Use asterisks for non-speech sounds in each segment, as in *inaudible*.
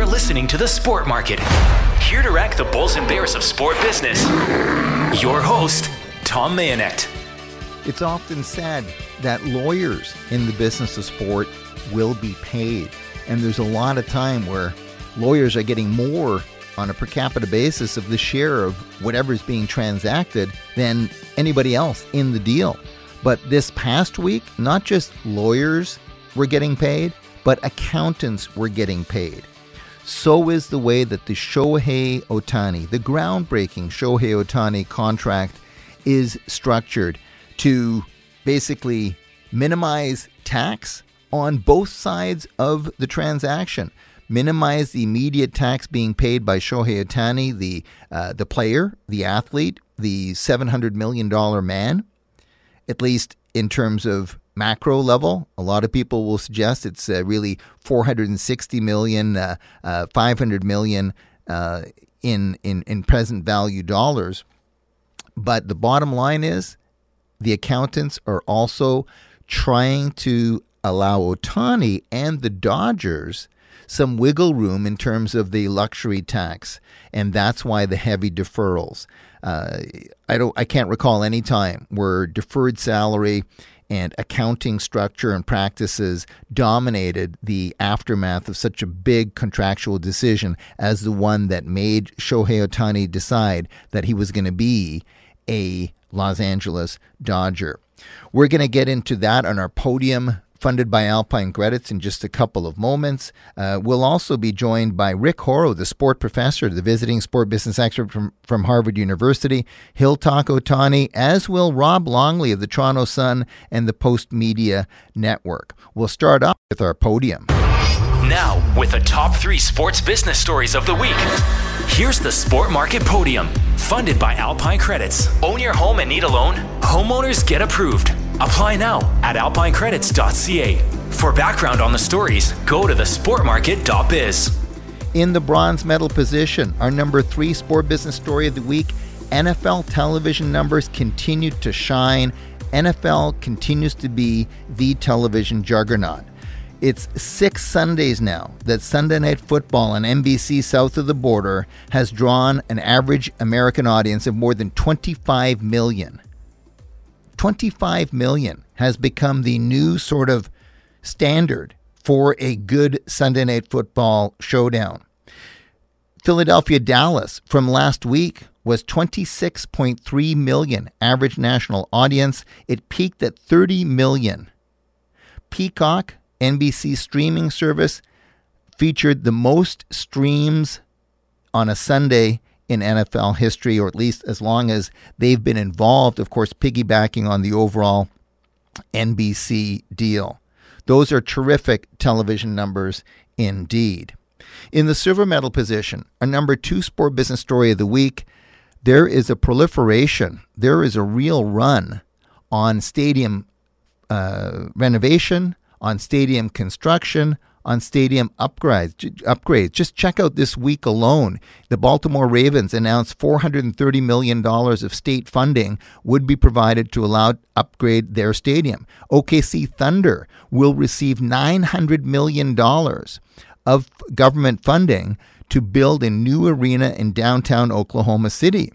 You're listening to The Sport Market. Here to rank the bulls and bears of sport business. Your host, Tom Mayenknecht. It's often said that lawyers in the business of sport will be paid. And there's a lot of time where lawyers are getting more on a per capita basis of the share of whatever is being transacted than anybody else in the deal. But this past week, not just lawyers were getting paid, but accountants were getting paid. So is the way that the Shohei Ohtani, the groundbreaking Shohei Ohtani contract, is structured to basically minimize tax on both sides of the transaction. Minimize the immediate tax being paid by Shohei Ohtani, the uh, the player, the athlete, the seven hundred million dollar man, at least in terms of macro level. A lot of people will suggest it's uh, really 460 million, uh, uh, 500 million uh, in, in, in present value dollars. But the bottom line is the accountants are also trying to allow Ohtani and the Dodgers some wiggle room in terms of the luxury tax, and that's why the heavy deferrals. Uh, I don't, I can't recall any time where deferred salary and accounting structure and practices dominated the aftermath of such a big contractual decision as the one that made Shohei Ohtani decide that he was going to be a Los Angeles Dodger. We're going to get into that on our podium funded by Alpine Credits in just a couple of moments. Uh, we'll also be joined by Rick Horrow, the sport professor, the visiting sport business expert from, from Harvard University. He'll talk Ohtani, as will Rob Longley of the Toronto Sun and the Postmedia Network. We'll start off with our podium. Now, with the top three sports business stories of the week. Here's the Sport Market Podium, funded by Alpine Credits. Own your home and need a loan? Homeowners get approved. Apply now at alpinecredits.ca. For background on the stories, go to thesportmarket.biz. In the bronze medal position, our number three sport business story of the week NFL television numbers continue to shine. NFL continues to be the television juggernaut. It's six Sundays now that Sunday Night Football on NBC south of the border has drawn an average American audience of more than 25 million. 25 million has become the new sort of standard for a good Sunday Night Football showdown. Philadelphia Dallas from last week was 26.3 million average national audience. It peaked at 30 million. Peacock NBC streaming service featured the most streams on a Sunday in NFL history, or at least as long as they've been involved, of course, piggybacking on the overall NBC deal. Those are terrific television numbers indeed. In the silver medal position, our number two sport business story of the week, there is a proliferation, there is a real run on stadium uh, renovation, on stadium construction, on stadium upgrades. Upgrades. Just check out this week alone. The Baltimore Ravens announced $430 million of state funding would be provided to allow upgrade their stadium. OKC Thunder will receive $900 million of government funding to build a new arena in downtown Oklahoma City.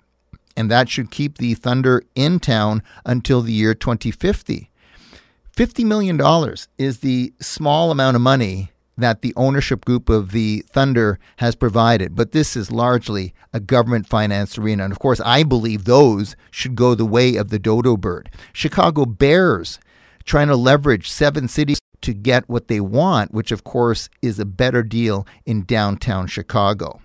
And that should keep the Thunder in town until the year 2050. $50 million is the small amount of money that the ownership group of the Thunder has provided, but this is largely a government financed arena. And of course, I believe those should go the way of the dodo bird. Chicago Bears trying to leverage seven cities to get what they want, which of course is a better deal in downtown Chicago.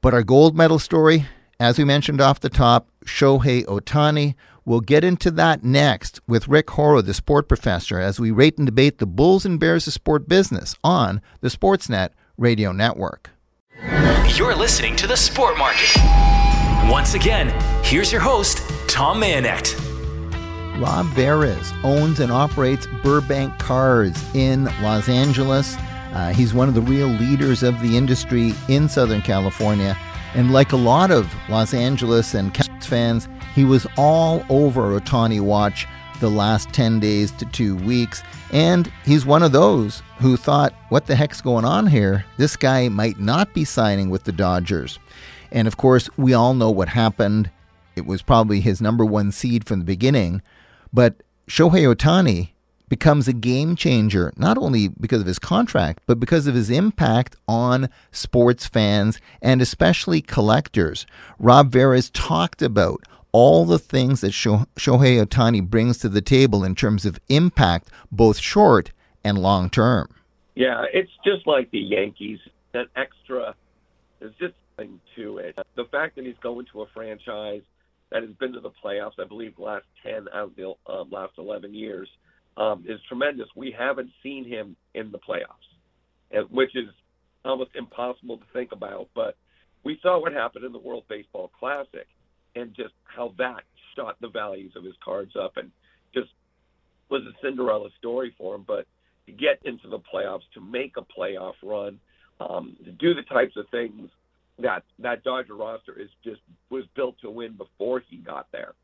But our gold medal story, as we mentioned off the top, Shohei Ohtani We'll get into that next with Rick Horrow, the sport professor, as we rate and debate the Bulls and Bears of sport business on the Sportsnet radio network. You're listening to the Sport Market. Once again, here's your host, Tom Mayenknecht. Rob Veres owns and operates Burbank Cars in Los Angeles. Uh, he's one of the real leaders of the industry in Southern California. And like a lot of Los Angeles and Cats fans, he was all over Ohtani Watch the last 10 days to two weeks. And he's one of those who thought, what the heck's going on here? This guy might not be signing with the Dodgers. And of course, we all know what happened. It was probably his number one seed from the beginning. But Shohei Ohtani becomes a game changer, not only because of his contract, but because of his impact on sports fans and especially collectors. Rob Veres talked about all the things that Shohei Ohtani brings to the table in terms of impact, both short and long term. Yeah, it's just like the Yankees. That extra, there's just something to it. The fact that he's going to a franchise that has been to the playoffs, I believe, the last 10 out of the um, last 11 years, um, is tremendous. We haven't seen him in the playoffs, which is almost impossible to think about. But we saw what happened in the World Baseball Classic and just how that shot the values of his cards up and just was a Cinderella story for him. But to get into the playoffs, to make a playoff run, um, to do the types of things that that Dodger roster is just was built to win before he got there.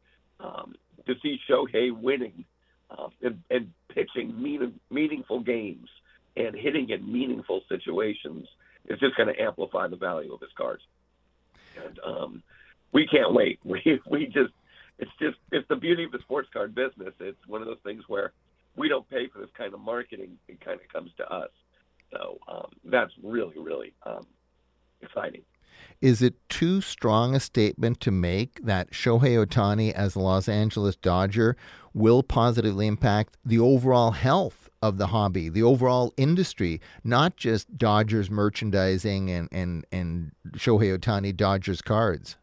Um, to see Shohei winning uh, and, and pitching mean, meaningful games and hitting in meaningful situations is just going to amplify the value of his cards. And um, we can't wait. *laughs* We we just it's just it's the beauty of the sports card business. It's one of those things where we don't pay for this kind of marketing. It kind of comes to us. So um, that's really really um, exciting. Is it too strong a statement to make that Shohei Ohtani as a Los Angeles Dodger will positively impact the overall health of the hobby, the overall industry, not just Dodgers merchandising and, and, and Shohei Ohtani Dodgers cards?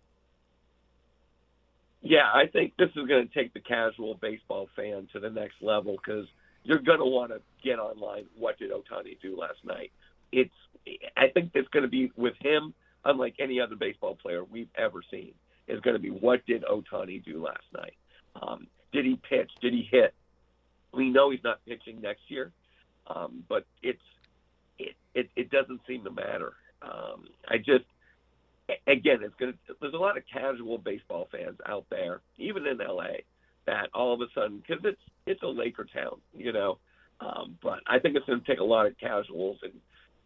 Yeah, I think this is going to take the casual baseball fan to the next level because you're going to want to get online. What did Ohtani do last night? It's. I think it's going to be with him unlike any other baseball player we've ever seen, is going to be what did Ohtani do last night? Um, did he pitch? Did he hit? We know he's not pitching next year, um, but it's it, it it doesn't seem to matter. Um, I just again, it's going to. There's a lot of casual baseball fans out there, even in LA, that all of a sudden because it's it's a Laker town, you know. Um, but I think it's going to take a lot of casuals and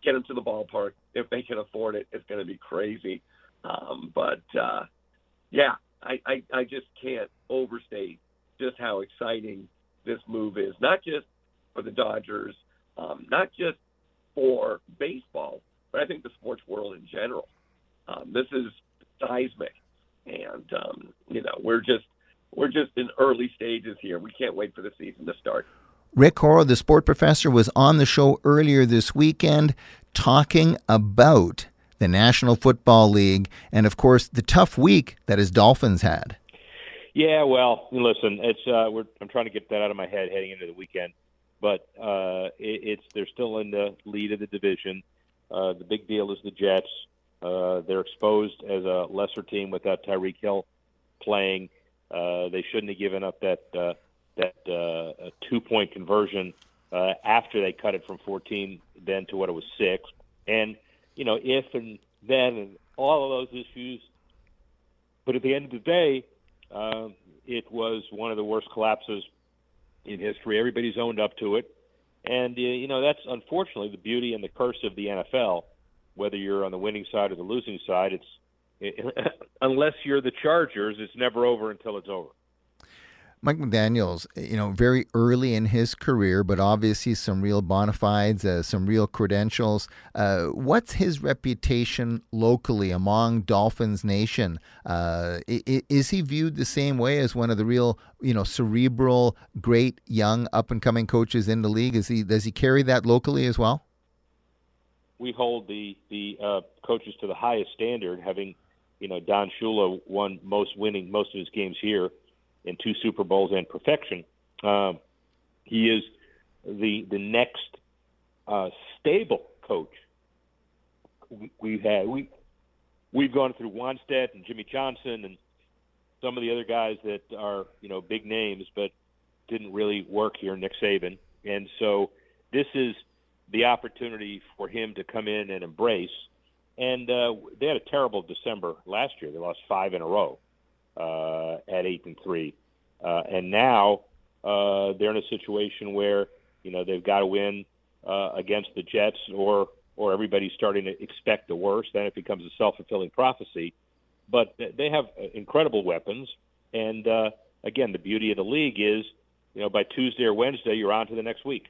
get them to the ballpark if they can afford it. It's going to be crazy. Um, but uh, yeah, I, I, I just can't overstate just how exciting this move is. Not just for the Dodgers, um, not just for baseball, but I think the sports world in general. Um, this is seismic, and um, you know we're just we're just in early stages here. We can't wait for the season to start. Rick Horrow, the sport professor, was on the show earlier this weekend talking about the National Football League and, of course, the tough week that his Dolphins had. Yeah, well, listen, it's uh, we're, I'm trying to get that out of my head heading into the weekend, but uh, it, it's they're still in the lead of the division. Uh, the big deal is the Jets. Uh, they're exposed as a lesser team without Tyreek Hill playing. Uh, they shouldn't have given up that uh, that uh, two point conversion uh, after they cut it from 14 then to what it was six. And you know, if and then and all of those issues. But at the end of the day, uh, it was one of the worst collapses in history. Everybody's owned up to it, and uh, you know that's unfortunately the beauty and the curse of the NFL. Whether you're on the winning side or the losing side, it's it, *laughs* unless you're the Chargers, it's never over until it's over. Mike McDaniels, you know, very early in his career, but obviously some real bona fides, uh, some real credentials. Uh, what's his reputation locally among Dolphins Nation? Uh, is he viewed the same way as one of the real, you know, cerebral, great young up and coming coaches in the league? Is he does he carry that locally as well? We hold the the uh, coaches to the highest standard, having, you know, Don Shula won most winning most of his games here in two Super Bowls and perfection. Um, he is the the next uh, stable coach. We, we've had we we've gone through Wannstedt and Jimmy Johnson and some of the other guys that are you know big names, but didn't really work here. Nick Saban, and so this is the opportunity for him to come in and embrace. And uh, they had a terrible December last year. They lost five in a row uh, at eight and three, uh, and now uh, they're in a situation where You know, they've got to win uh, against the Jets, or or everybody's starting to expect the worst. Then it becomes a self fulfilling prophecy. But they have incredible weapons, and uh, again, the beauty of the league is, you know, by Tuesday or Wednesday, you're on to the next week.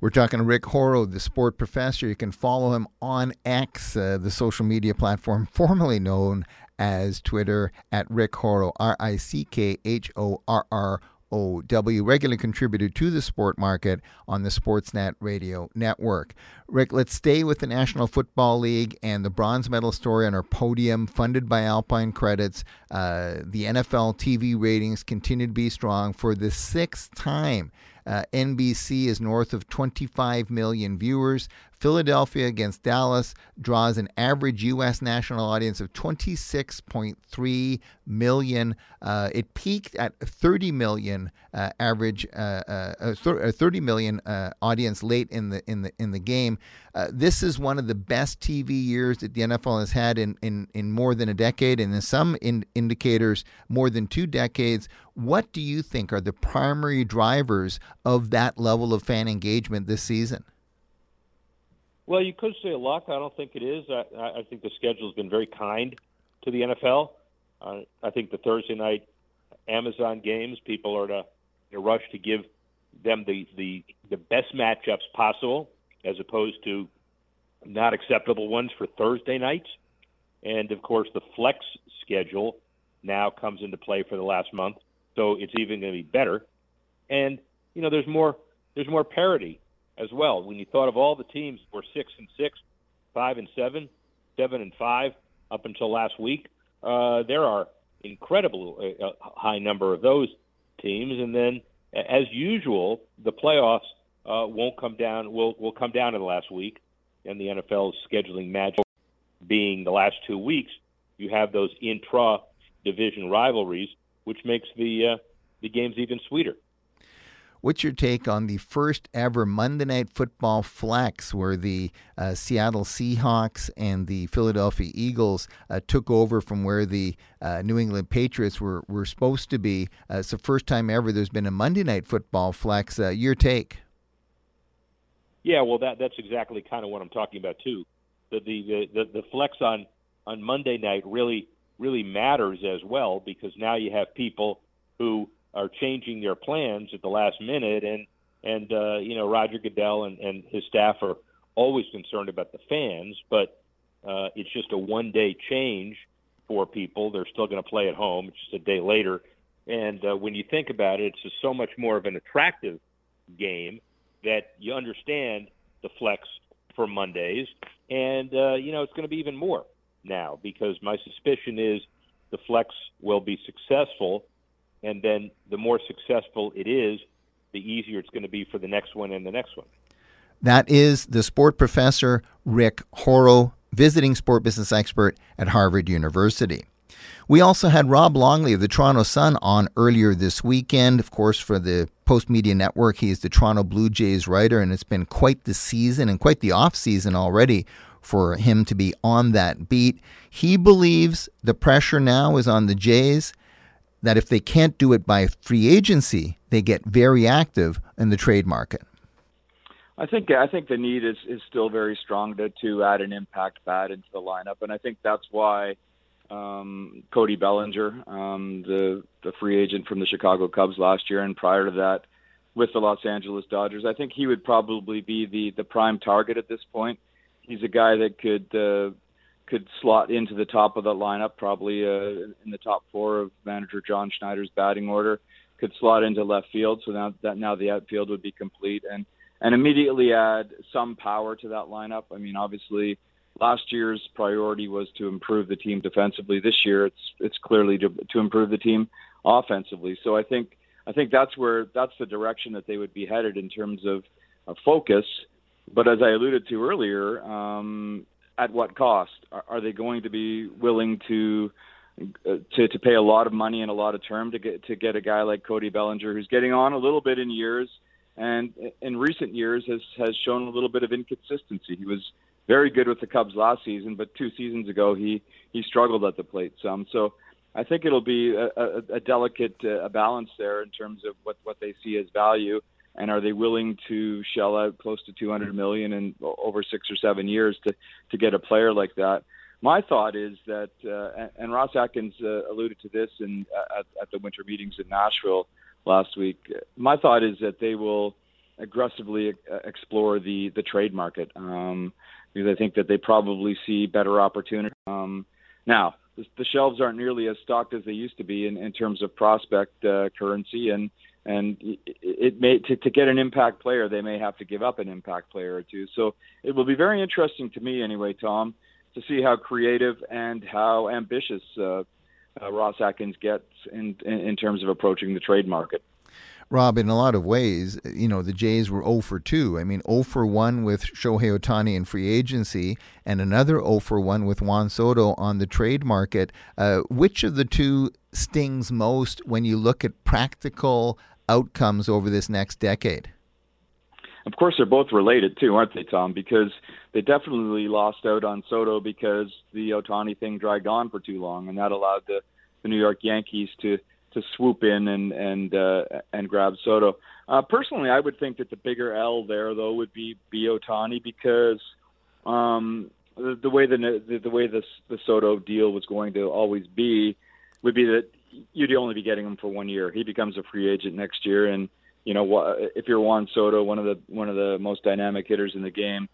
We're talking to Rick Horrow, the sport professor. You can follow him on X, uh, the social media platform *laughs* formerly known as Twitter, at Rick Horrow, R I C K H O R R O W, regular contributor to the sport market on the Sportsnet radio network. Rick, let's stay with the National Football League and the bronze medal story on our podium, funded by Alpine Credits. Uh, the NFL TV ratings continue to be strong for the sixth time. Uh, NBC is north of 25 million viewers. Philadelphia against Dallas draws an average U.S. national audience of 26.3 million. Uh, it peaked at 30 million uh, average, uh, uh, uh 30 million audience late in the in the in the game. this is one of the best TV years that the NFL has had in in, in more than a decade, and in some in indicators, more than two decades. What do you think are the primary drivers of that level of fan engagement this season? Well, you could say luck. I don't think it is. I, I think the schedule has been very kind to the NFL. Uh, I think the Thursday night Amazon games, people are in a rush to give them the, the the best matchups possible, as opposed to not acceptable ones for Thursday nights. And of course, the flex schedule now comes into play for the last month, so it's even going to be better. And you know, there's more there's more parity as well. When you thought of all the teams were six and six, five and seven, seven and five up until last week, uh, there are incredible uh, uh, high number of those teams, and then as usual, the playoffs uh, won't come down. Will will come down in the last week, and the NFL's scheduling magic being the last two weeks. You have those intra division rivalries, which makes the uh, the games even sweeter. What's your take on the first ever Monday Night Football flex where the uh, Seattle Seahawks and the Philadelphia Eagles uh, took over from where the uh, New England Patriots were, were supposed to be? Uh, it's the first time ever there's been a Monday Night Football flex. Uh, your take? Yeah, well, that that's exactly kind of what I'm talking about too. The the the, the flex on on Monday night really really matters as well because now you have people who are changing their plans at the last minute, and and uh, you know Roger Goodell and, and his staff are always concerned about the fans, but uh, it's just a one day change for people. They're still going to play at home. It's just a day later, and uh, when you think about it, it's just so much more of an attractive game that you understand the flex for Mondays, and uh, you know it's going to be even more now because my suspicion is the flex will be successful and then the more successful it is, the easier it's going to be for the next one and the next one. That is the sport professor Rick Horrow, visiting sport business expert at Harvard University. We also had Rob Longley of the Toronto Sun on earlier this weekend. Of course, for the Postmedia Network, he is the Toronto Blue Jays writer, and it's been quite the season and quite the off season already for him to be on that beat. He believes the pressure now is on the Jays that if they can't do it by free agency, they get very active in the trade market. I think I think the need is, is still very strong to, to add an impact bat into the lineup, and I think that's why um, Cody Bellinger, um, the the free agent from the Chicago Cubs last year, and prior to that with the Los Angeles Dodgers, I think he would probably be the the prime target at this point. He's a guy that could uh, could slot into the top of the lineup, probably uh, in the top four of manager John Schneider's batting order. Could slot into left field, so now that now the outfield would be complete, and and immediately add some power to that lineup. I mean, obviously, last year's priority was to improve the team defensively. This year, it's it's clearly to, to improve the team offensively. So I think I think that's where that's the direction that they would be headed in terms of, of focus. But as I alluded to earlier, um, at what cost? Are, are they going to be willing to uh, to to pay a lot of money and a lot of term to get to get a guy like Cody Bellinger, who's getting on a little bit in years, and in recent years has has shown a little bit of inconsistency. He was very good with the Cubs last season, but two seasons ago he he struggled at the plate some. So I think it'll be a, a, a delicate uh, balance there in terms of what what they see as value. And are they willing to shell out close to 200 million in over six or seven years to to get a player like that? My thought is that, uh, and Ross Atkins uh, alluded to this in at, at the winter meetings in Nashville last week. My thought is that they will aggressively uh, explore the the trade market um, because I think that they probably see better opportunity. Um, now, the, the shelves aren't nearly as stocked as they used to be in, in terms of prospect uh, currency, and and it may to, to get an impact player, they may have to give up an impact player or two. So it will be very interesting to me, anyway, Tom, to see how creative and how ambitious uh, uh, Ross Atkins gets in, in in terms of approaching the trade market. Rob, in a lot of ways, you know, the Jays were 0 for 2. I mean, 0 for 1 with Shohei Ohtani in free agency and another 0 for 1 with Juan Soto on the trade market. Uh, which of the two stings most when you look at practical outcomes over this next decade? Of course, they're both related too, aren't they, Tom? Because they definitely lost out on Soto because the Ohtani thing dragged on for too long, and that allowed the, the New York Yankees to to swoop in and and uh, and grab Soto. Uh, personally, I would think that the bigger L there though would be be Ohtani because um, the, the way the, the the way the the Soto deal was going to always be would be that you'd only be getting him for one year. He becomes a free agent next year, and you know if you're Juan Soto, one of the one of the most dynamic hitters in the game,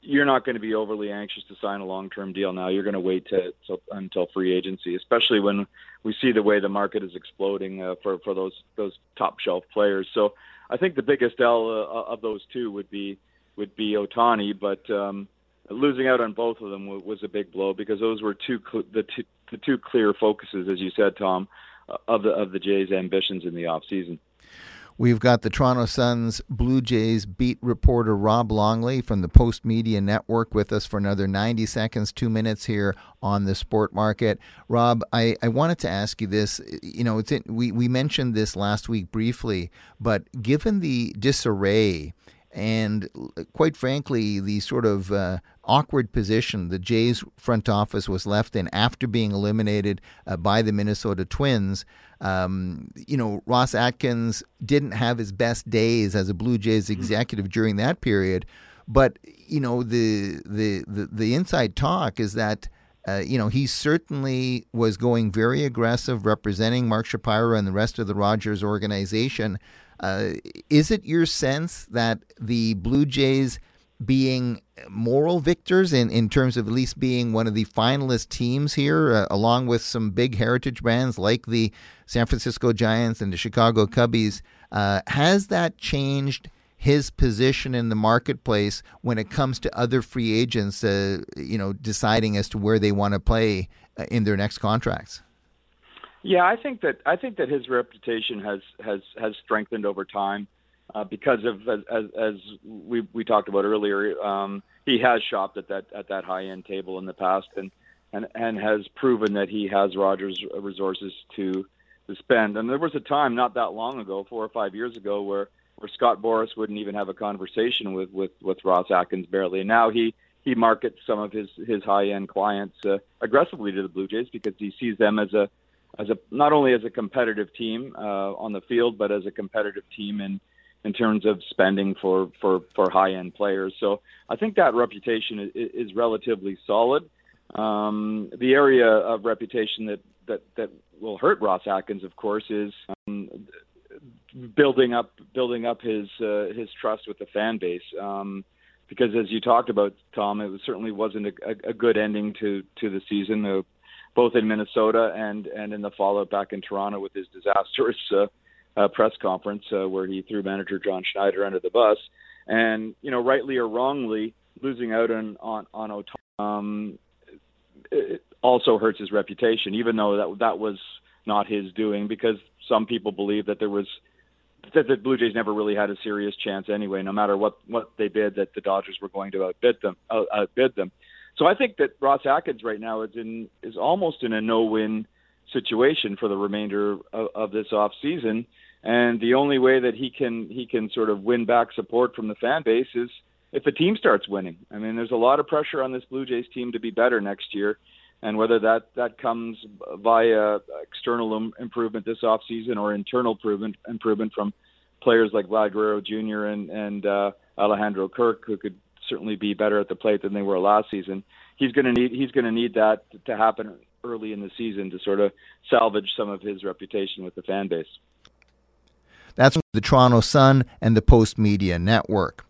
you're not going to be overly anxious to sign a long-term deal now. You're going to wait to, to, until free agency, especially when we see the way the market is exploding uh, for for those those top shelf players. So I think the biggest L uh, of those two would be would be Ohtani, but um, losing out on both of them was, was a big blow because those were two the two the two clear focuses, as you said, Tom, of the of the Jays' ambitions in the off season. We've got the Toronto Sun's Blue Jays beat reporter Rob Longley from the Postmedia Network with us for another 90 seconds, two minutes here on the sport market. Rob, I, I wanted to ask you this. You know, in, we, we mentioned this last week briefly, but given the disarray and quite frankly, the sort of uh, awkward position the Jays front office was left in after being eliminated uh, by the Minnesota Twins. Um, you know, Ross Atkins didn't have his best days as a Blue Jays hmm. executive during that period, but you know the the the, the inside talk is that. Uh, you know, he certainly was going very aggressive, representing Mark Shapiro and the rest of the Rogers organization. Uh, is it your sense that the Blue Jays being moral victors in, in terms of at least being one of the finalist teams here, uh, along with some big heritage brands like the San Francisco Giants and the Chicago Cubbies. Uh, has that changed his position in the marketplace when it comes to other free agents, uh, you know, deciding as to where they want to play uh, in their next contracts? Yeah, I think that I think that his reputation has has has strengthened over time uh, because of as, as, we we talked about earlier. Um, he has shopped at that at that high end table in the past, and and and has proven that he has Rogers resources to to spend. And there was a time not that long ago, four or five years ago, where where Scott Boras wouldn't even have a conversation with with with Ross Atkins barely. And now he he markets some of his his high end clients uh, aggressively to the Blue Jays because he sees them as a as a not only as a competitive team uh, on the field, but as a competitive team in in terms of spending for for for high end players. So I think that reputation is, is relatively solid. Um, the area of reputation that that that will hurt Ross Atkins, of course, is um, building up building up his uh, his trust with the fan base. Um, because as you talked about, Tom, it was, certainly wasn't a, a, good ending to to the season, uh, both in Minnesota and and in the fallout back in Toronto with his disastrous uh, uh, press conference uh, where he threw manager John Schneider under the bus, and you know, rightly or wrongly, losing out on on on Ohtani, um, also hurts his reputation, even though that that was not his doing, because some people believe that there was that the Blue Jays never really had a serious chance anyway, no matter what what they bid, that the Dodgers were going to outbid them. Out, outbid them. So I think that Ross Atkins right now is in is almost in a no-win situation for the remainder of, of this off season. And the only way that he can he can sort of win back support from the fan base is if the team starts winning. I mean, there's a lot of pressure on this Blue Jays team to be better next year, and whether that that comes via external improvement this off season or internal improvement improvement from players like Vlad Guerrero Jr. and and uh, Alejandro Kirk, who could certainly be better at the plate than they were last season. He's going to need he's going to need that to happen early in the season to sort of salvage some of his reputation with the fan base. That's the Toronto Sun and the Postmedia Network.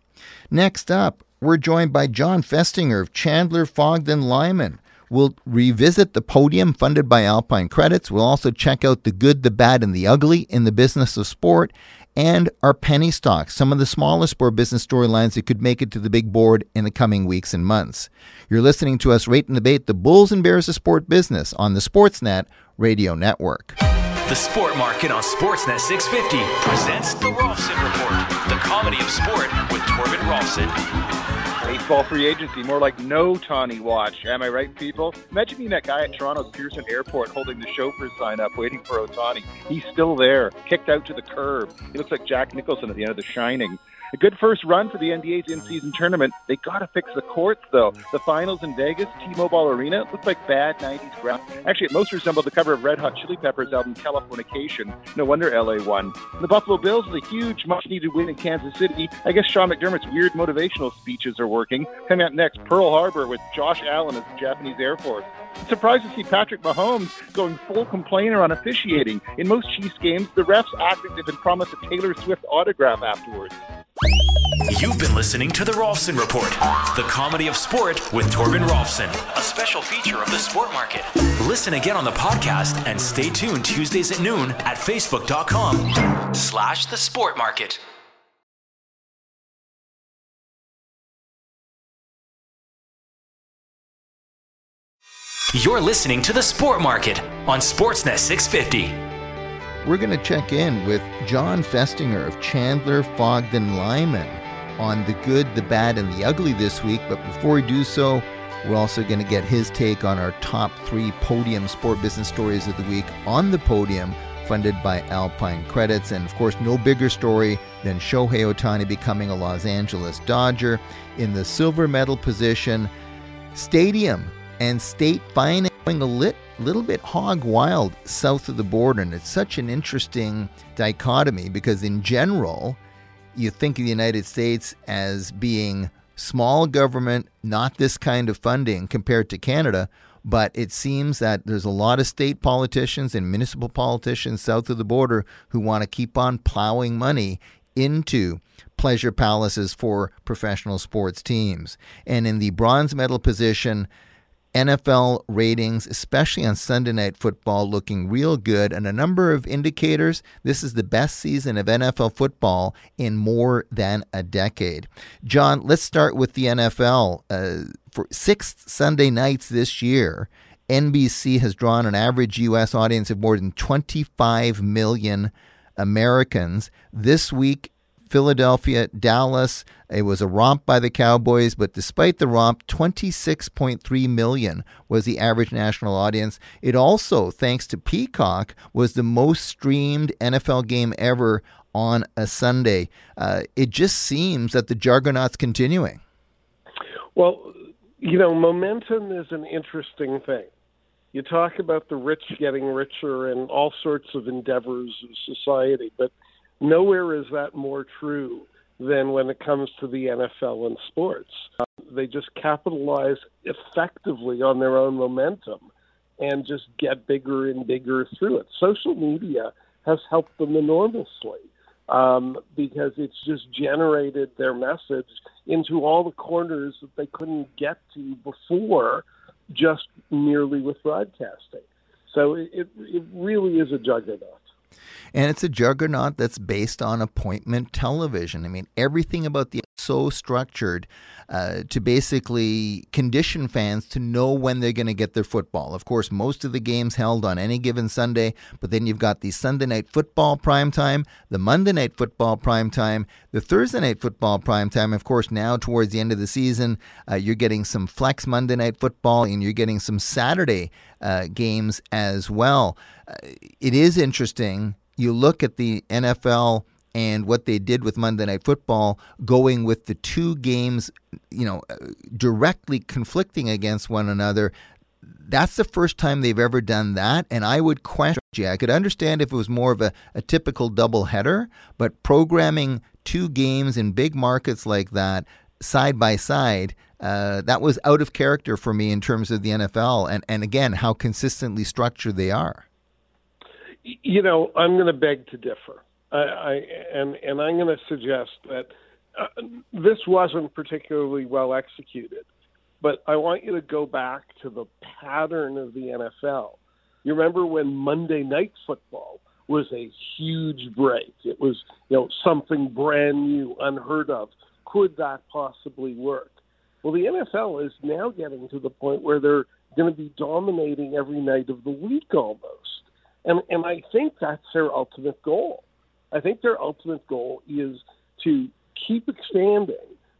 Next up, we're joined by Jon Festinger of Chandler Fogden Lyman. We'll revisit the podium funded by Alpine Credits. We'll also check out the good, the bad, and the ugly in the business of sport and our penny stocks, some of the smallest sport business storylines that could make it to the big board in the coming weeks and months. You're listening to us rate and debate the Bulls and Bears of sport business on the Sportsnet Radio Network. The Sport Market on Sportsnet 650 presents the Rolfson Report, the comedy of sport with Torben Rolfson. Baseball free agency, more like no Tawny watch. Am I right, people? Imagine being that guy at Toronto's Pearson Airport holding the chauffeur sign up, waiting for Ohtani. He's still there, kicked out to the curb. He looks like Jack Nicholson at the end of The Shining. A good first run for the NBA's in-season tournament. They got to fix the courts, though. The finals in Vegas, T-Mobile Arena, looked like bad 90s ground. Actually, it most resembled the cover of Red Hot Chili Peppers' album Californication. No wonder LA won. The Buffalo Bills with a huge, much-needed win in Kansas City. I guess Sean McDermott's weird motivational speeches are working. Coming up next, Pearl Harbor with Josh Allen as the Japanese Air Force. Surprised to see Patrick Mahomes going full complainer on officiating. In most Chiefs games, the refs act as if been promised a Taylor Swift autograph afterwards. You've been listening to The Rolfson Report, the comedy of sport with Torben Rolfson, a special feature of the Sport Market. Listen again on the podcast and stay tuned Tuesdays at noon at facebook.com slash the Sport Market. You're listening to The Sport Market on Sportsnet 650. We're going to check in with Jon Festinger of Chandler Fogden Lyman on the good, the bad, and the ugly this week. But before we do so, we're also going to get his take on our top three podium sport business stories of the week on the podium, funded by Alpine Credits. And of course, no bigger story than Shohei Ohtani becoming a Los Angeles Dodger in the silver medal position. Stadium and state financing a lit, little bit hog wild south of the border. And it's such an interesting dichotomy because, in general, you think of the United States as being small government, not this kind of funding compared to Canada. But it seems that there's a lot of state politicians and municipal politicians south of the border who want to keep on plowing money into pleasure palaces for professional sports teams. And in the bronze medal position, NFL ratings, especially on Sunday Night Football, looking real good. And a number of indicators this is the best season of NFL football in more than a decade. John, let's start with the NFL. Uh, for six Sunday nights this year, NBC has drawn an average U.S. audience of more than 25 million Americans. This week, Philadelphia, Dallas. It was a romp by the Cowboys, but despite the romp, 26.3 million was the average national audience. It also, thanks to Peacock, was the most streamed NFL game ever on a Sunday. Uh, it just seems that the juggernaut's continuing. Well, you know, momentum is an interesting thing. You talk about the rich getting richer and all sorts of endeavors of society, but nowhere is that more true than when it comes to the NFL and sports. Uh, they just capitalize effectively on their own momentum and just get bigger and bigger through it. Social media has helped them enormously um, because it's just generated their message into all the corners that they couldn't get to before just merely with broadcasting. So it, it really is a juggernaut. And it's a juggernaut that's based on appointment television. I mean, everything about the so structured uh, to basically condition fans to know when they're going to get their football. Of course, most of the games held on any given Sunday, but then you've got the Sunday night football prime time, the Monday night football prime time, the Thursday night football prime time. Of course, now towards the end of the season, uh, you're getting some flex Monday night football and you're getting some Saturday uh, games as well. Uh, it is interesting. You look at the NFL and what they did with Monday Night Football, going with the two games, you know, directly conflicting against one another. that's the first time they've ever done that, and I would question. I could understand if it was more of a, a typical double header, but programming two games in big markets like that side by side, uh, that was out of character for me in terms of the NFL, and and again how consistently structured they are. You know, I'm going to beg to differ. I, I and and I'm going to suggest that uh, this wasn't particularly well executed. But I want you to go back to the pattern of the NFL. You remember when Monday Night Football was a huge break? It was, you know, something brand new, unheard of. Could that possibly work? Well, the NFL is now getting to the point where they're going to be dominating every night of the week almost. And and I think that's their ultimate goal. I think their ultimate goal is to keep expanding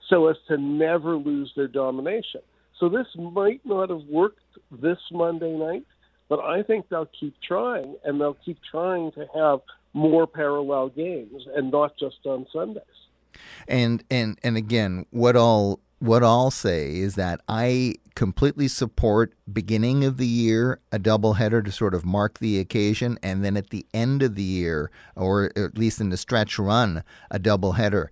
so as to never lose their domination. So this might not have worked this Monday night, but I think they'll keep trying, and they'll keep trying to have more parallel games, and not just on Sundays. And and and again, what I'll what I'll say is that I completely support beginning of the year a doubleheader to sort of mark the occasion, and then at the end of the year, or at least in the stretch run, a doubleheader.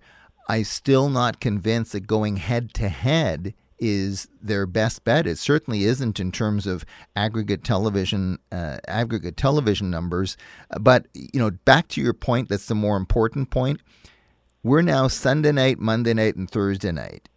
I'm still not convinced that going head to head is their best bet. It certainly isn't in terms of aggregate television uh, aggregate television numbers. But you know, back to your point, that's the more important point. We're now Sunday night, Monday night, and Thursday night.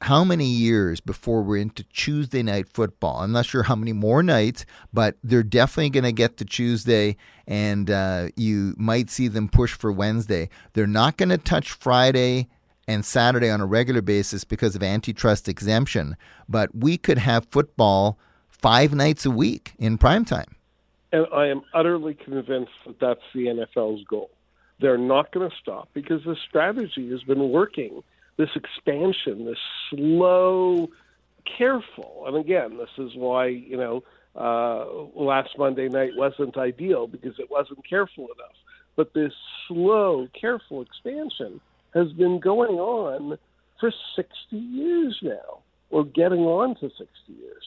How many years before we're into Tuesday night football? I'm not sure how many more nights, but they're definitely going to get to Tuesday, and uh, you might see them push for Wednesday. They're not going to touch Friday and Saturday on a regular basis because of antitrust exemption, but we could have football five nights a week in prime time. And I am utterly convinced that that's the NFL's goal. They're not going to stop because the strategy has been working. This expansion, this slow, careful, and again, this is why you know uh, last Monday night wasn't ideal because it wasn't careful enough. But this slow, careful expansion has been going on for 60 years now, or getting on to 60 years.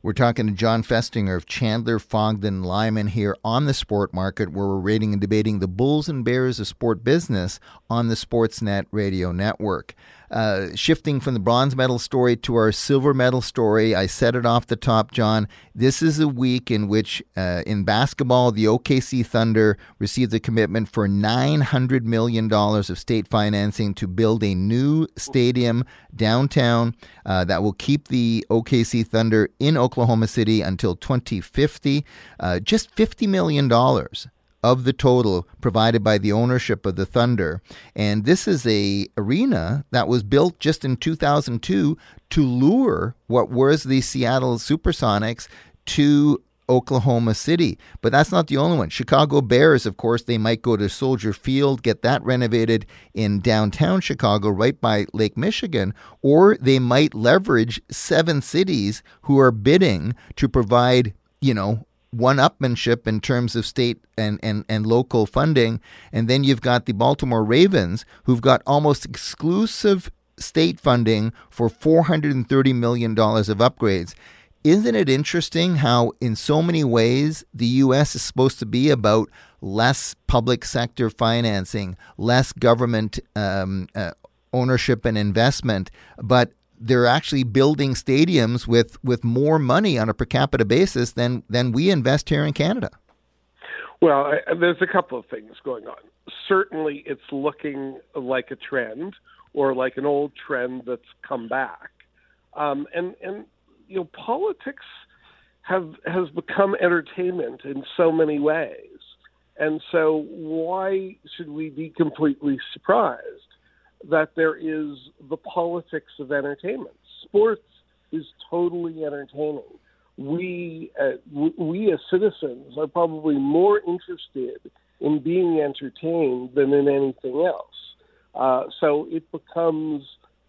We're talking to Jon Festinger of Chandler, Fogden, Lyman here on the Sport Market, where we're rating and debating the bulls and bears of sport business on the Sportsnet Radio Network. Uh, shifting from the bronze medal story to our silver medal story, I said it off the top, John. This is a week in which, uh, in basketball, the OKC Thunder received a commitment for $900 million of state financing to build a new stadium downtown uh, that will keep the OKC Thunder in Oklahoma City until 2050. Uh, just $50 million of the total provided by the ownership of the Thunder. And this is a arena that was built just in 2002 to lure what was the Seattle Supersonics to Oklahoma City. But that's not the only one. Chicago Bears, of course, they might go to Soldier Field, get that renovated in downtown Chicago, right by Lake Michigan, or they might leverage seven cities who are bidding to provide, you know, one-upmanship in terms of state and, and, and local funding. And then you've got the Baltimore Ravens, who've got almost exclusive state funding for $430 million of upgrades. Isn't it interesting how, in so many ways, the U.S. is supposed to be about less public sector financing, less government um, uh, ownership and investment, but they're actually building stadiums with, with more money on a per capita basis than, than we invest here in Canada. Well, I, there's a couple of things going on. Certainly, it's looking like a trend or like an old trend that's come back. Um, and, and, you know, politics have, has become entertainment in so many ways. And so, why should we be completely surprised that there is the politics of entertainment. Sports is totally entertaining. We, uh, we as citizens are probably more interested in being entertained than in anything else. Uh, so it becomes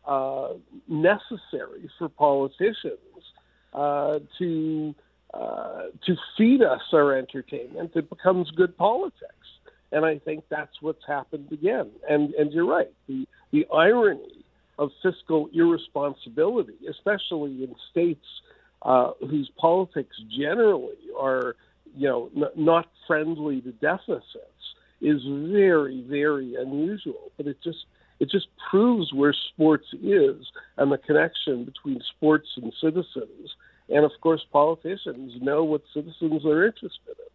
uh, necessary for politicians uh, to uh, to feed us our entertainment. It becomes good politics. And I think that's what's happened again. And and you're right. The the irony of fiscal irresponsibility, especially in states uh, whose politics generally are, you know, n- not friendly to deficits, is very, very unusual. But it just it just proves where sports is and the connection between sports and citizens. And of course, politicians know what citizens are interested in.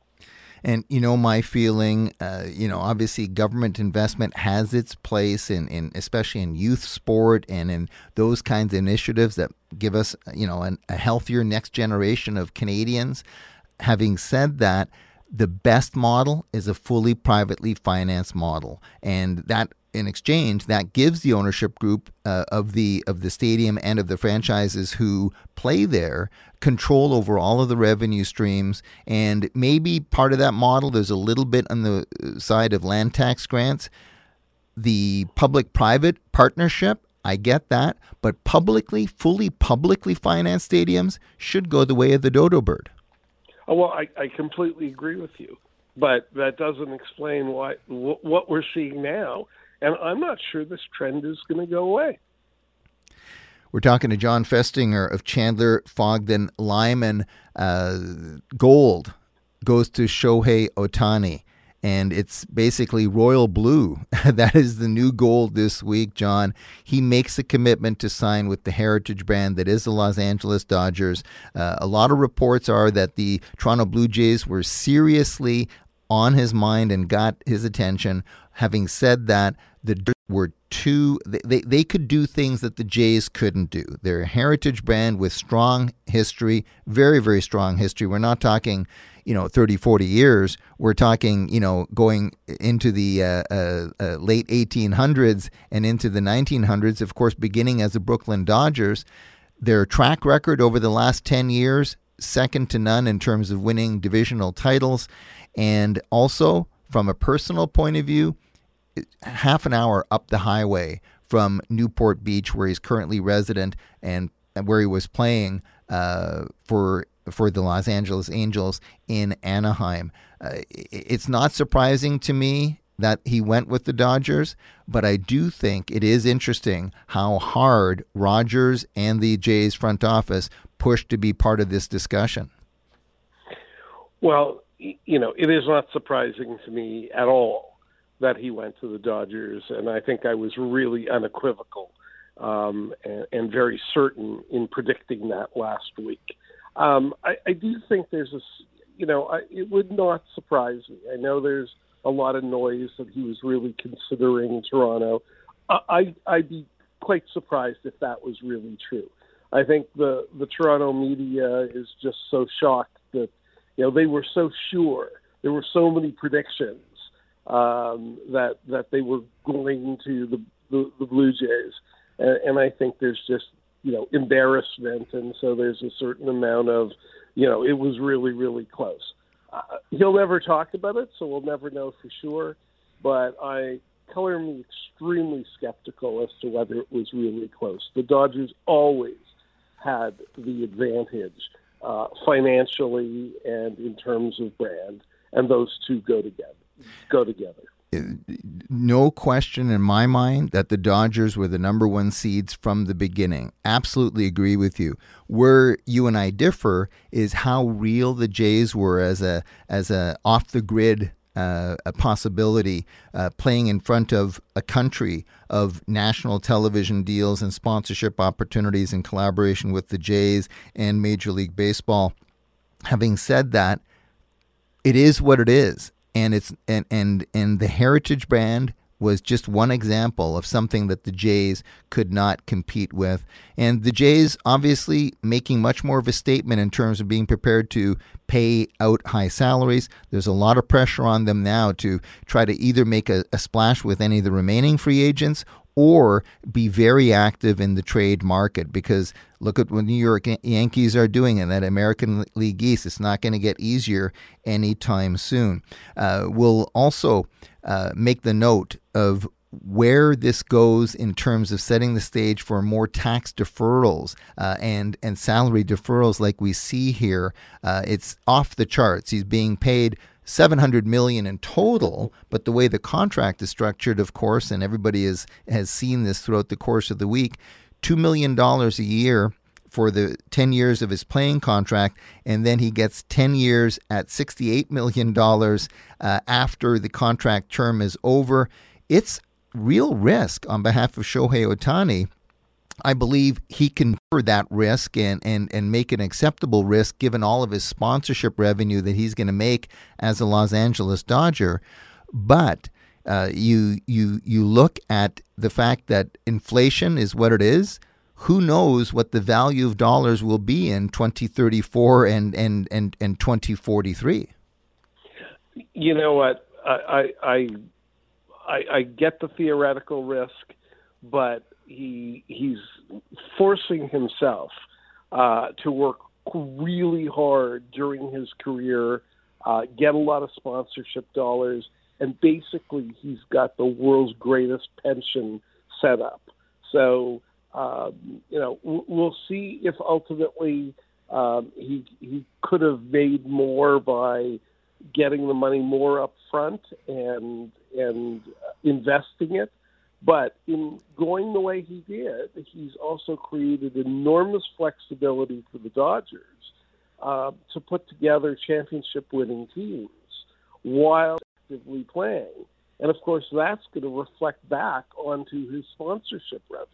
And you know my feeling. Uh, you know, obviously, government investment has its place in, in especially in youth sport and in those kinds of initiatives that give us, you know, an, a healthier next generation of Canadians. Having said that, the best model is a fully privately financed model, and that in exchange, that gives the ownership group uh, of the of the stadium and of the franchises who play there control over all of the revenue streams. And maybe part of that model, there's a little bit on the side of land tax grants. The public-private partnership, I get that, but publicly, fully publicly financed stadiums should go the way of the dodo bird. Oh, well, I, I completely agree with you, but that doesn't explain why what we're seeing now and I'm not sure this trend is going to go away. We're talking to Jon Festinger of Chandler, Fogden, Lyman. Uh, gold goes to Shohei Ohtani, and it's basically royal blue. *laughs* that is the new gold this week, Jon. He makes a commitment to sign with the heritage brand that is the Los Angeles Dodgers. Uh, a lot of reports are that the Toronto Blue Jays were seriously on his mind and got his attention. Having said that, the were too they, they could do things that the Jays couldn't do. They're a heritage brand with strong history, very very strong history. We're not talking, you know, 30 40 years. We're talking, you know, going into the uh, uh, uh, late 1800s and into the 1900s, of course, beginning as the Brooklyn Dodgers. Their track record over the last 10 years second to none in terms of winning divisional titles and also from a personal point of view, half an hour up the highway from Newport Beach, where he's currently resident and where he was playing uh, for for the Los Angeles Angels in Anaheim. Uh, it's not surprising to me that he went with the Dodgers, but I do think it is interesting how hard Rogers and the Jays front office pushed to be part of this discussion. Well, you know, it is not surprising to me at all that he went to the Dodgers, and I think I was really unequivocal um, and, and, very certain in predicting that last week. Um, I, I, do think there's a, you know, I, it would not surprise me. I know there's a lot of noise that he was really considering Toronto. I, I, I'd be quite surprised if that was really true. I think the the Toronto media is just so shocked that you know they were so sure. There were so many predictions um, that that they were going to the the, the Blue Jays, and, and I think there's just you know embarrassment, and so there's a certain amount of you know it was really really close. Uh, he'll never talk about it, so we'll never know for sure. But I color me extremely skeptical as to whether it was really close. The Dodgers always had the advantage uh, financially and in terms of brand, and those two go together go together. No question in my mind that the Dodgers were the number one seeds from the beginning. Absolutely agree with you. Where you and I differ is how real the Jays were as a as a off the grid uh, a possibility uh, playing in front of a country of national television deals and sponsorship opportunities in collaboration with the Jays and Major League Baseball. Having said that, it is what it is and it's and and and the heritage brand was just one example of something that the Jays could not compete with. And the Jays obviously making much more of a statement in terms of being prepared to pay out high salaries. There's a lot of pressure on them now to try to either make a, a splash with any of the remaining free agents or be very active in the trade market because look at what New York Yankees are doing in that American League East. It's not going to get easier anytime soon. Uh, we'll also uh, make the note of where this goes in terms of setting the stage for more tax deferrals uh, and and salary deferrals like we see here. Uh, it's off the charts. He's being paid 700 million in total but the way the contract is structured of course and everybody is, has seen this throughout the course of the week $2 million a year for the 10 years of his playing contract, and then he gets 10 years at $68 million uh, after the contract term is over. It's real risk on behalf of Shohei Ohtani. I believe he can cover that risk and, and, and make an acceptable risk given all of his sponsorship revenue that he's going to make as a Los Angeles Dodger. But uh, you you you look at the fact that inflation is what it is. Who knows what the value of dollars will be in 2034 and and and, and 2043? You know what? I I I, I get the theoretical risk, but he he's forcing himself uh, to work really hard during his career, uh, get a lot of sponsorship dollars, and basically he's got the world's greatest pension set up. So um, you know we'll see if ultimately um, he he could have made more by getting the money more up front and and investing it. But in going the way he did, he's also created enormous flexibility for the Dodgers uh, to put together championship winning teams while actively playing. And of course, that's going to reflect back onto his sponsorship revenue.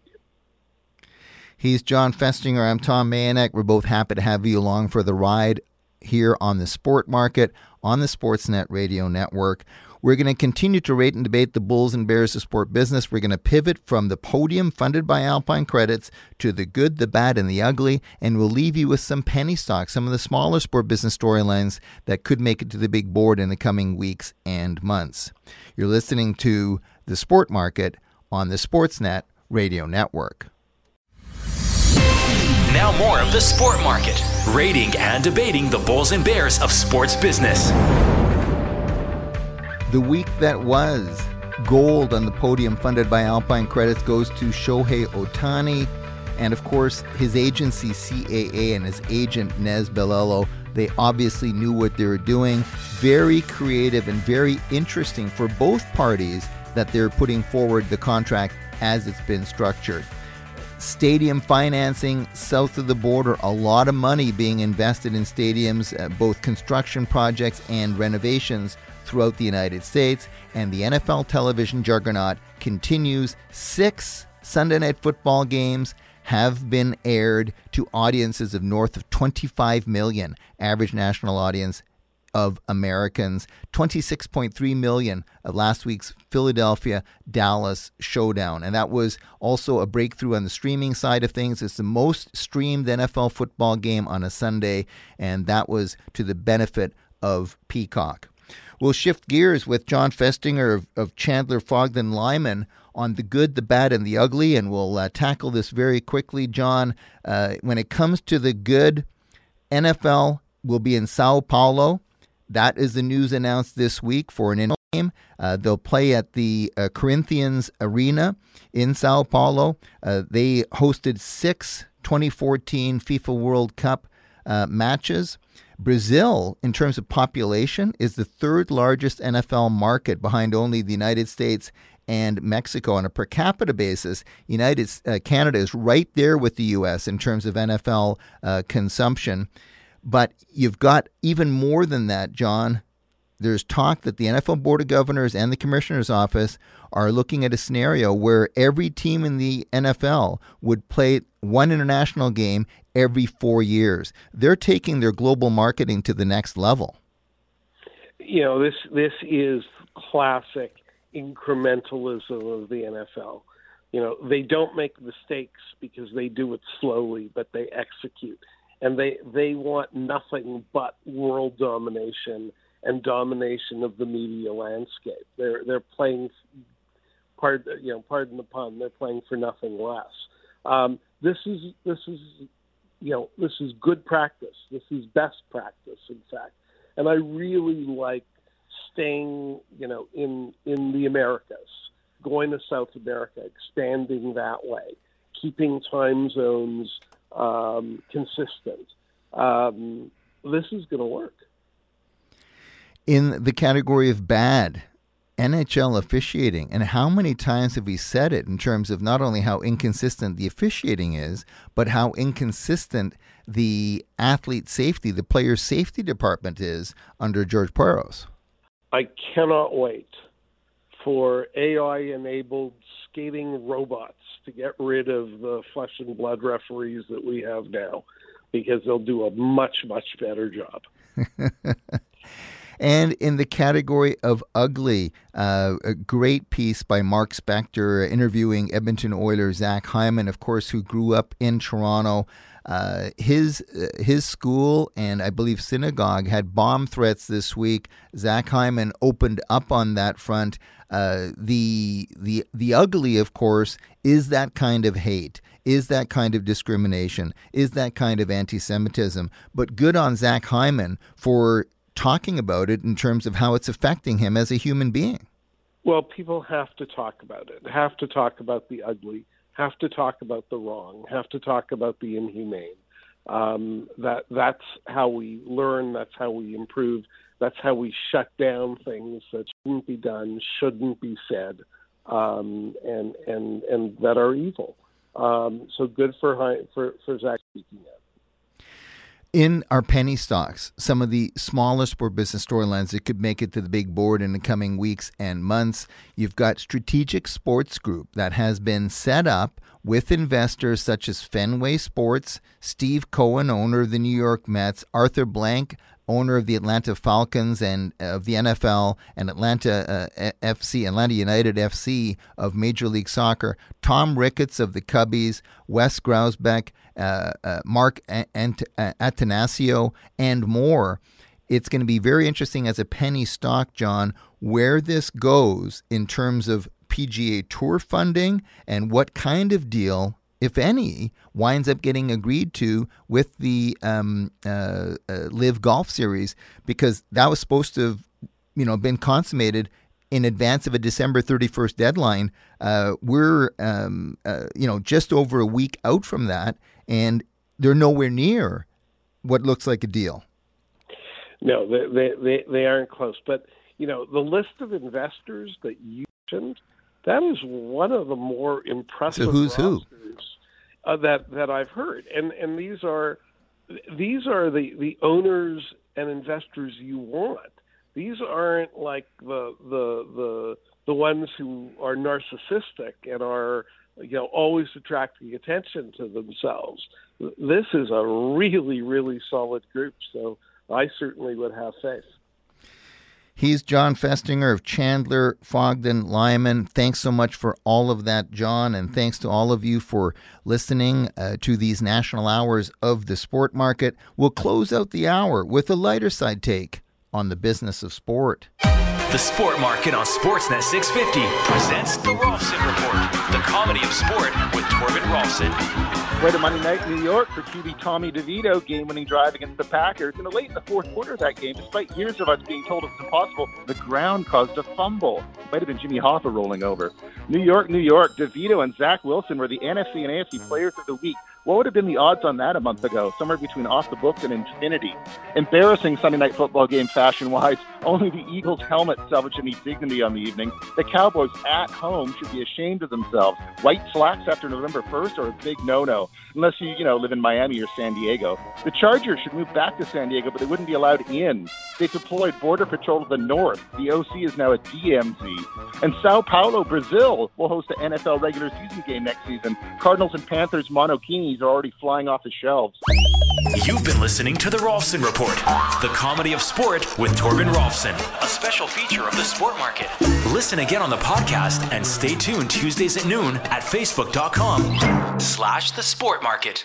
He's Jon Festinger. I'm Tom Mayenknecht. We're both happy to have you along for the ride here on the Sport Market on the Sportsnet Radio Network. We're going to continue to rate and debate the Bulls and Bears of sport business. We're going to pivot from the podium funded by Alpine Credits to the good, the bad, and the ugly, and we'll leave you with some penny stocks, some of the smaller sport business storylines that could make it to the big board in the coming weeks and months. You're listening to The Sport Market on the Sportsnet Radio Network. Now, more of the sport market, rating and debating the Bulls and Bears of sports business. The week that was, gold on the podium funded by Alpine Credits goes to Shohei Ohtani. And of course, his agency CAA and his agent Nez Balelo, they obviously knew what they were doing. Very creative and very interesting for both parties that they're putting forward the contract as it's been structured. Stadium financing south of the border, a lot of money being invested in stadiums, uh, both construction projects and renovations throughout the United States, and the NFL television juggernaut continues. Six Sunday night football games have been aired to audiences of north of 25 million, average national audience of Americans, 26.3 million of last week's Philadelphia Dallas showdown. And that was also a breakthrough on the streaming side of things. It's the most streamed NFL football game on a Sunday, and that was to the benefit of Peacock. We'll shift gears with Jon Festinger of, of Chandler Fogden Lyman on the good, the bad, and the ugly, and we'll uh, tackle this very quickly, Jon. Uh, when it comes to the good, NFL will be in Sao Paulo. That is the news announced this week for an game. Uh, they'll play at the uh, Corinthians Arena in Sao Paulo. Uh, they hosted six 2014 FIFA World Cup uh, matches. Brazil, in terms of population, is the third largest NFL market behind only the United States and Mexico on a per capita basis. United uh, Canada is right there with the U.S. in terms of NFL uh, consumption. But you've got even more than that, Jon. There's talk that the NFL Board of Governors and the Commissioner's Office are looking at a scenario where every team in the NFL would play one international game every four years. They're taking their global marketing to the next level. You know, this this is classic incrementalism of the NFL. You know, they don't make mistakes because they do it slowly, but they execute. And they they want nothing but world domination and domination of the media landscape. They're they're playing pardon you know, pardon the pun, they're playing for nothing less. Um, this is this is you know this is good practice. This is best practice, in fact. And I really like staying you know in in the Americas, going to South America, expanding that way, keeping time zones um, consistent. Um, this is going to work. In the category of bad, NHL officiating, and how many times have we said it in terms of not only how inconsistent the officiating is, but how inconsistent the athlete safety, the player safety department is under George Parros? I cannot wait for AI enabled skating robots to get rid of the flesh and blood referees that we have now because they'll do a much, much better job. *laughs* And in the category of ugly, uh, a great piece by Mark Spector interviewing Edmonton Oilers Zach Hyman, of course, who grew up in Toronto. Uh, his uh, his school and I believe synagogue had bomb threats this week. Zach Hyman opened up on that front. Uh, the the the ugly, of course, is that kind of hate, is that kind of discrimination, is that kind of anti-Semitism. But good on Zach Hyman for talking about it in terms of how it's affecting him as a human being. Well, people have to talk about it, have to talk about the ugly, have to talk about the wrong, have to talk about the inhumane. Um, that that's how we learn. That's how we improve. That's how we shut down things that shouldn't be done, shouldn't be said, um, and and and that are evil. Um, so good for for for Zach speaking out in our penny stocks, some of the smaller sport business storylines that could make it to the big board in the coming weeks and months. You've got Strategic Sports Group that has been set up with investors such as Fenway Sports, Steve Cohen, owner of the New York Mets, Arthur Blank, owner of the Atlanta Falcons and uh, of the NFL and Atlanta uh, FC, Atlanta United FC of Major League Soccer, Tom Ricketts of the Cubbies, Wes Grousbeck, uh, uh, Mark Ant- Attanasio, and more. It's going to be very interesting as a penny stock, Jon, where this goes in terms of PGA Tour funding and what kind of deal if any, winds up getting agreed to with the um, uh, uh, LIV Golf Series because that was supposed to have, you know, been consummated in advance of a December 31st deadline. Uh, we're, um, uh, you know, just over a week out from that, and they're nowhere near what looks like a deal. No, they, they, they aren't close. But, you know, the list of investors that you mentioned – that is one of the more impressive so who's who uh, that that I've heard, and and these are these are the the owners and investors you want. These aren't like the the the the ones who are narcissistic and are you know always attracting attention to themselves. This is a really really solid group, so I certainly would have faith. He's Jon Festinger of Chandler, Fogden, Lyman. Thanks so much for all of that, Jon, and thanks to all of you for listening uh, to these national hours of the sport market. We'll close out the hour with a lighter side take on the business of sport. The Sport Market on Sportsnet 650 presents the Rolfson Report, the comedy of sport Way to Monday night, in New York for QB Tommy DeVito, game-winning drive against the Packers. In the late in the fourth quarter of that game, despite years of us being told it's impossible, the ground caused a fumble. It might have been Jimmy Hoffa rolling over. New York, New York, DeVito and Zach Wilson were the NFC and AFC Players of the Week. What would have been the odds on that a month ago? Somewhere between off the books and infinity. Embarrassing Sunday night football game fashion wise. *laughs* Only the Eagles helmet salvaged any dignity on the evening. The Cowboys at home should be ashamed of themselves. White slacks after November 1st are a big no no, unless you, you know, live in Miami or San Diego. The Chargers should move back to San Diego, but they wouldn't be allowed in. They deployed Border Patrol to the north. The OC is now a DMZ. And Sao Paulo, Brazil will host an NFL regular season game next season. Cardinals and Panthers monokini are already flying off the shelves. You've been listening to The Rolfson Report, the comedy of sport with Torben Rolfson, a special feature of the sport market. Listen again on the podcast and stay tuned Tuesdays at noon at facebook.com slash the sport market.